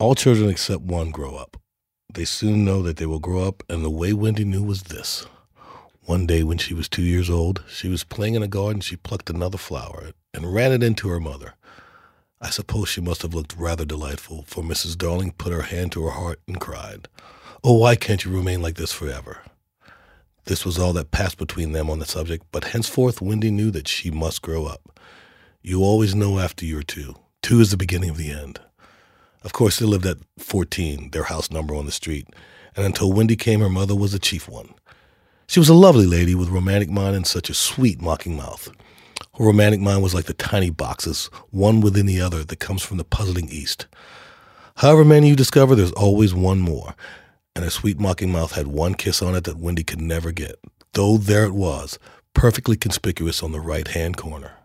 All children except one grow up. They soon know that they will grow up, and the way Wendy knew was this. One day when she was two years old, she was playing in a garden. She plucked another flower and ran it into her mother. I suppose she must have looked rather delightful, for Mrs. Darling put her hand to her heart and cried, Oh, why can't you remain like this forever? This was all that passed between them on the subject, but henceforth Wendy knew that she must grow up. You always know after you're two. Two is the beginning of the end. Of course, they lived at 14, their house number on the street, and until Wendy came, her mother was the chief one. She was a lovely lady with romantic mind and such a sweet, mocking mouth. Her romantic mind was like the tiny boxes, one within the other, that comes from the puzzling East. However many you discover, there's always one more, and her sweet, mocking mouth had one kiss on it that Wendy could never get, though there it was, perfectly conspicuous on the right hand corner.